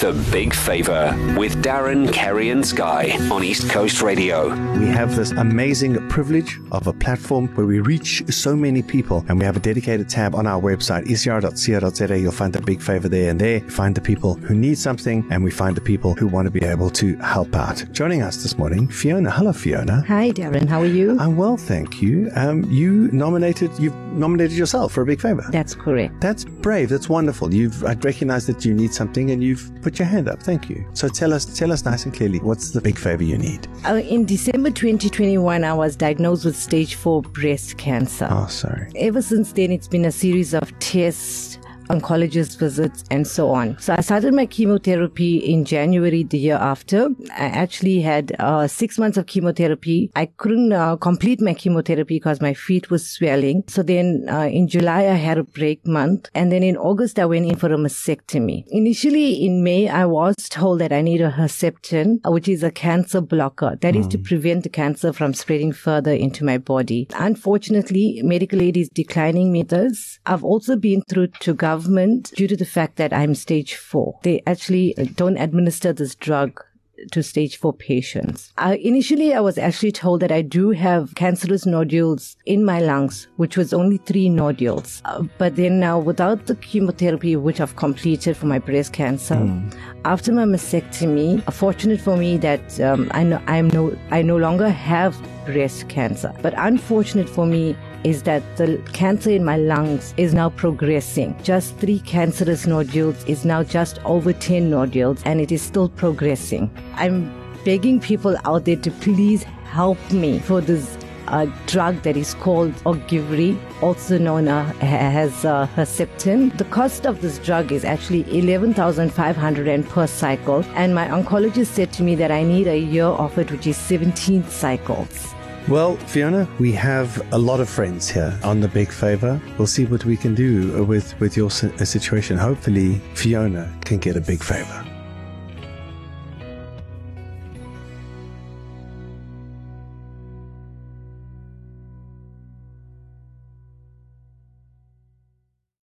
The Big Favor with Darren, Kerry, and Sky on East Coast Radio. We have this amazing privilege of a platform where we reach so many people, and we have a dedicated tab on our website, ecr.co.za. You'll find the big favor there, and there you find the people who need something, and we find the people who want to be able to help out. Joining us this morning, Fiona. Hello, Fiona. Hi, Darren. How are you? I'm well, thank you. Um, you nominated, you've nominated yourself for a big favor. That's correct. That's brave. That's wonderful. You've I recognize that you need something, and you've put your hand up. Thank you. So tell us, tell us nice and clearly, what's the big favor you need? Uh, in December 2021, I was diagnosed with stage four breast cancer. Oh, sorry. Ever since then, it's been a series of tests oncologist visits and so on. So I started my chemotherapy in January the year after. I actually had uh, six months of chemotherapy. I couldn't uh, complete my chemotherapy because my feet was swelling. So then uh, in July I had a break month and then in August I went in for a mastectomy. Initially in May I was told that I need a Herceptin, which is a cancer blocker. That mm. is to prevent the cancer from spreading further into my body. Unfortunately, medical aid is declining methods. I've also been through to government government, due to the fact that I'm stage four, they actually don't administer this drug to stage four patients. Uh, initially, I was actually told that I do have cancerous nodules in my lungs, which was only three nodules. Uh, but then now, without the chemotherapy, which I've completed for my breast cancer, mm. after my mastectomy, uh, fortunate for me that um, I know I'm no I no longer have breast cancer. But unfortunate for me is that the cancer in my lungs is now progressing. Just three cancerous nodules is now just over 10 nodules and it is still progressing. I'm begging people out there to please help me for this uh, drug that is called Ogivri, also known uh, as uh, Herceptin. The cost of this drug is actually 11,500 per cycle, and my oncologist said to me that I need a year of it, which is 17 cycles. Well, Fiona, we have a lot of friends here on the Big Favor. We'll see what we can do with, with your situation. Hopefully, Fiona can get a big favor.